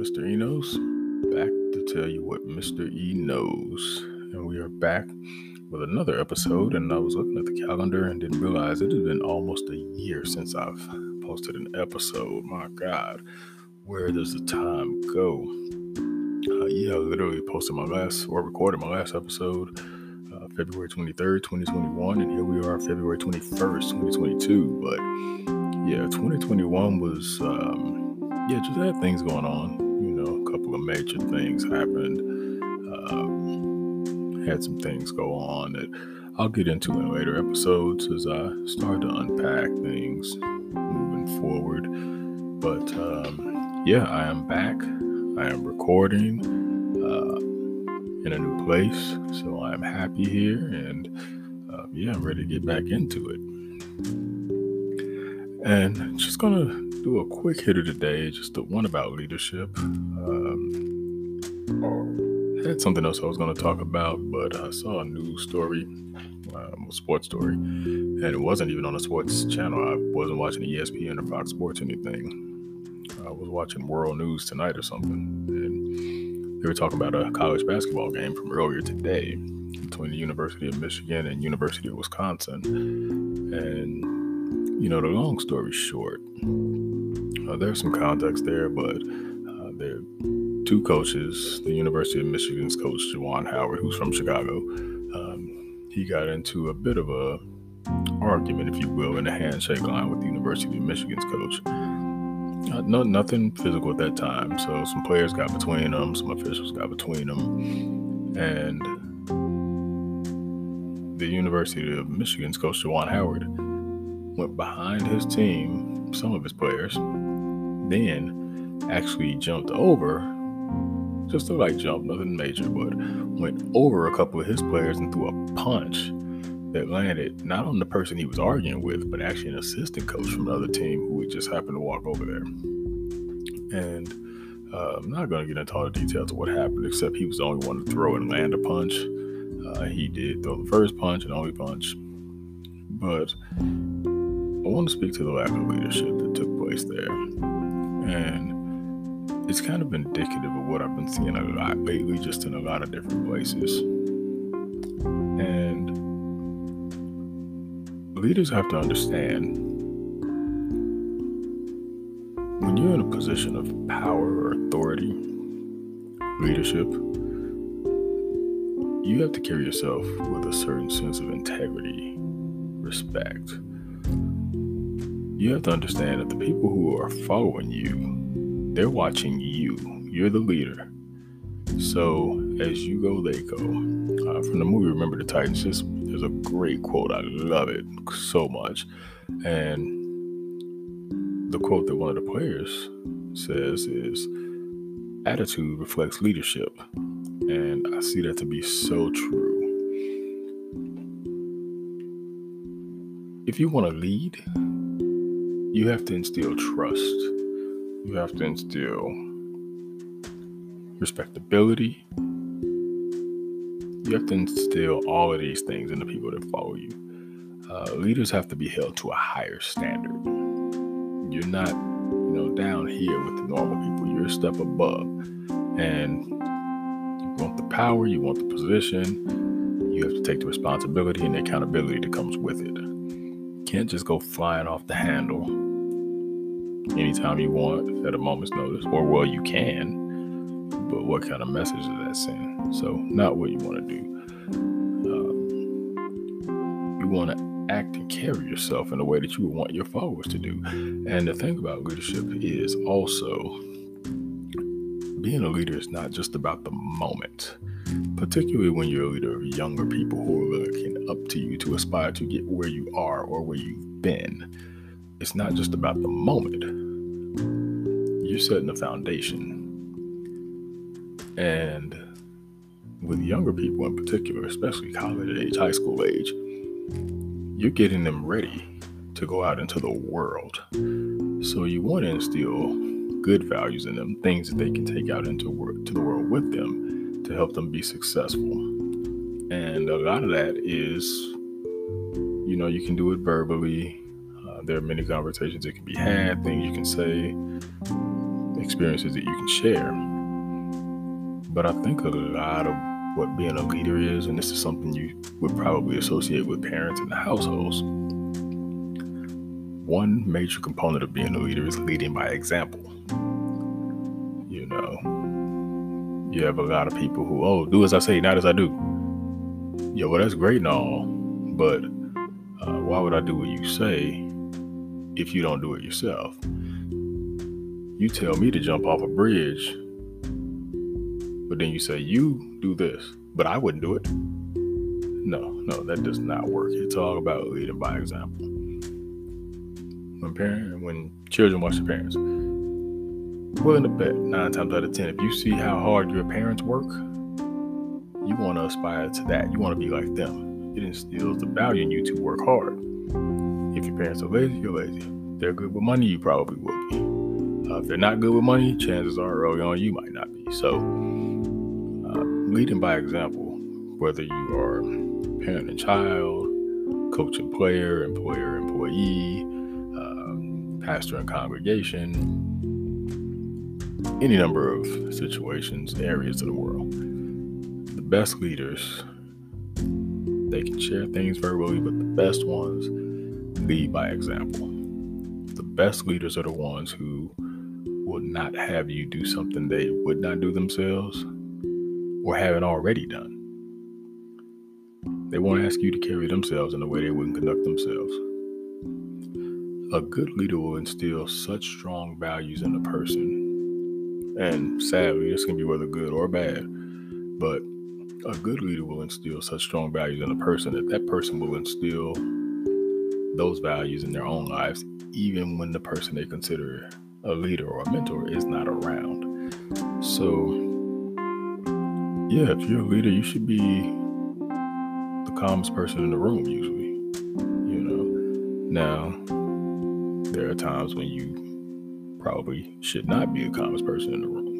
Mr. E knows, back to tell you what Mr. E knows. And we are back with another episode. And I was looking at the calendar and didn't realize it had been almost a year since I've posted an episode. My God, where does the time go? Uh, yeah, I literally posted my last or recorded my last episode uh, February 23rd, 2021. And here we are, February 21st, 2022. But yeah, 2021 was. Um, yeah, just had things going on. Couple of major things happened. Um, had some things go on that I'll get into in later episodes as I start to unpack things moving forward. But um, yeah, I am back. I am recording uh, in a new place, so I'm happy here, and uh, yeah, I'm ready to get back into it. And just gonna do a quick hitter today, just the one about leadership. Um, I had something else I was going to talk about, but I saw a news story, um, a sports story, and it wasn't even on a sports channel. I wasn't watching ESPN or Fox Sports or anything. I was watching World News Tonight or something, and they were talking about a college basketball game from earlier today between the University of Michigan and University of Wisconsin. And, you know, the long story short, uh, there's some context there, but uh, there are two coaches. The University of Michigan's coach, Juwan Howard, who's from Chicago, um, he got into a bit of a argument, if you will, in a handshake line with the University of Michigan's coach. Uh, no, nothing physical at that time. So some players got between them, some officials got between them, and the University of Michigan's coach, Juwan Howard, went behind his team, some of his players, then actually jumped over, just a light jump, nothing major, but went over a couple of his players and threw a punch that landed not on the person he was arguing with, but actually an assistant coach from another team who just happened to walk over there. And uh, I'm not going to get into all the details of what happened, except he was the only one to throw and land a punch. Uh, he did throw the first punch and only punch. But I want to speak to the lack of leadership that took place there. And it's kind of indicative of what I've been seeing a lot lately, just in a lot of different places. And leaders have to understand when you're in a position of power or authority, leadership, you have to carry yourself with a certain sense of integrity, respect. You have to understand that the people who are following you they're watching you. You're the leader. So as you go, they go. Uh, from the movie Remember the Titans, just there's a great quote. I love it so much. And the quote that one of the players says is, "Attitude reflects leadership," and I see that to be so true. If you want to lead, you have to instill trust you have to instill respectability. You have to instill all of these things in the people that follow you. Uh, leaders have to be held to a higher standard. You're not, you know, down here with the normal people. You're a step above, and you want the power. You want the position. You have to take the responsibility and the accountability that comes with it. You can't just go flying off the handle anytime you want at a moment's notice, or well, you can, but what kind of message does that send? So, not what you want to do. Um, you want to act and carry yourself in a way that you would want your followers to do. And the thing about leadership is also being a leader is not just about the moment, particularly when you're a leader of younger people who are looking up to you to aspire to get where you are or where you've been it's not just about the moment. You're setting a foundation. And with younger people in particular, especially college age, high school age, you're getting them ready to go out into the world. So you want to instill good values in them, things that they can take out into to the world with them to help them be successful. And a lot of that is, you know, you can do it verbally, uh, there are many conversations that can be had, things you can say, experiences that you can share. But I think a lot of what being a leader is, and this is something you would probably associate with parents in the households. One major component of being a leader is leading by example. You know, you have a lot of people who, oh, do as I say, not as I do. Yeah, well, that's great and all, but uh, why would I do what you say if you don't do it yourself? You tell me to jump off a bridge but then you say, you do this, but I wouldn't do it. No, no, that does not work. It's all about leading by example. When parent, when children watch their parents, willing to bet nine times out of ten, if you see how hard your parents work, you want to aspire to that. You want to be like them. It instills the value in you to work hard. If your parents are lazy, you're lazy. They're good with money, you probably will be. Uh, if they're not good with money, chances are early on you might not be. So leading by example, whether you are parent and child, coach and player, employer, employee, um, pastor and congregation, any number of situations, areas of the world. The best leaders, they can share things verbally, but the best ones lead by example. The best leaders are the ones who will not have you do something they would not do themselves or haven't already done. They won't ask you to carry themselves in the way they wouldn't conduct themselves. A good leader will instill such strong values in a person, and sadly, this can be whether good or bad, but a good leader will instill such strong values in a person that that person will instill those values in their own lives, even when the person they consider a leader or a mentor is not around. So, yeah, if you're a leader, you should be the calmest person in the room, usually. You know, now there are times when you probably should not be the calmest person in the room.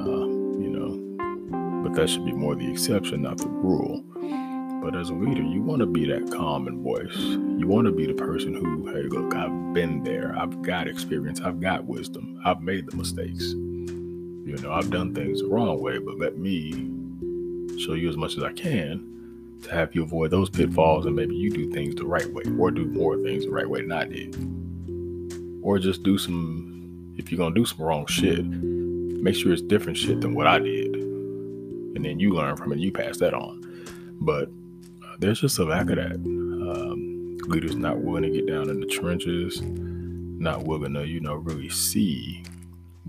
Uh, you know, but that should be more the exception, not the rule. But as a leader, you want to be that calming voice. You want to be the person who, hey, look, I've been there. I've got experience. I've got wisdom. I've made the mistakes. You know, I've done things the wrong way, but let me show you as much as I can to have you avoid those pitfalls and maybe you do things the right way or do more things the right way than I did. Or just do some, if you're going to do some wrong shit, make sure it's different shit than what I did. And then you learn from it and you pass that on. But there's just a lack of that. Um, leaders not willing to get down in the trenches, not willing to, you know, really see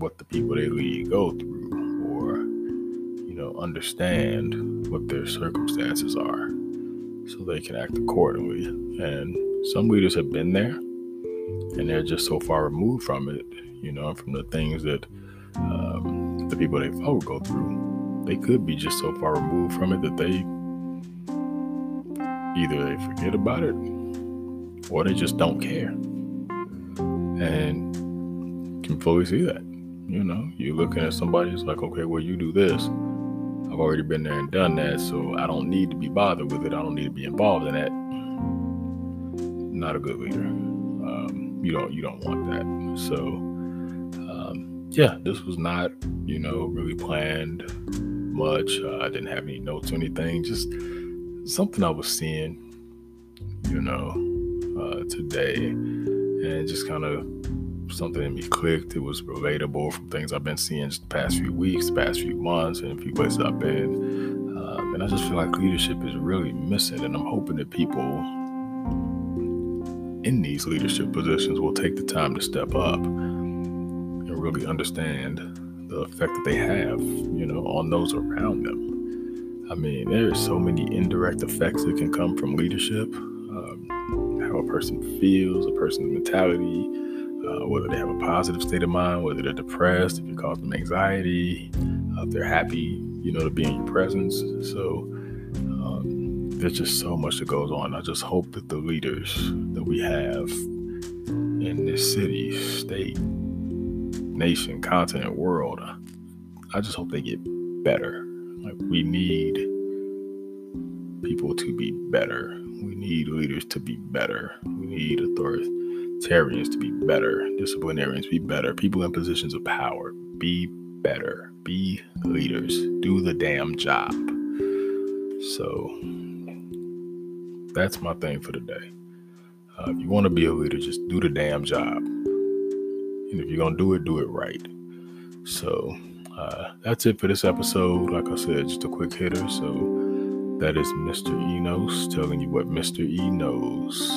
what the people they lead go through or you know understand what their circumstances are so they can act accordingly and some leaders have been there and they're just so far removed from it you know from the things that um, the people they follow go through they could be just so far removed from it that they either they forget about it or they just don't care and you can fully see that you know, you're looking at somebody, it's like, okay, well, you do this. I've already been there and done that, so I don't need to be bothered with it. I don't need to be involved in that. Not a good leader. Um, you don't you don't want that. So um, yeah, this was not you know really planned much. Uh, I didn't have any notes or anything. Just something I was seeing, you know, uh, today, and just kind of something in me clicked. It was relatable from things I've been seeing just the past few weeks, the past few months, and a few places I've been. Um, and I just feel like leadership is really missing. And I'm hoping that people in these leadership positions will take the time to step up and really understand the effect that they have, you know, on those around them. I mean, there are so many indirect effects that can come from leadership. Um, how a person feels, a person's mentality, uh, whether they have a positive state of mind, whether they're depressed, if you cause them anxiety, uh, if they're happy, you know, to be in your presence. So um, there's just so much that goes on. I just hope that the leaders that we have in this city, state, nation, continent, world, I just hope they get better. Like we need people to be better. We need leaders to be better. We need authoritarians to be better, disciplinarians be better, people in positions of power be better, be leaders, do the damn job. So that's my thing for today. Uh, if you want to be a leader, just do the damn job. And if you're going to do it, do it right. So uh, that's it for this episode. Like I said, just a quick hitter. So that is Mr. E knows telling you what Mr. E knows.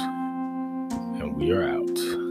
And we are out.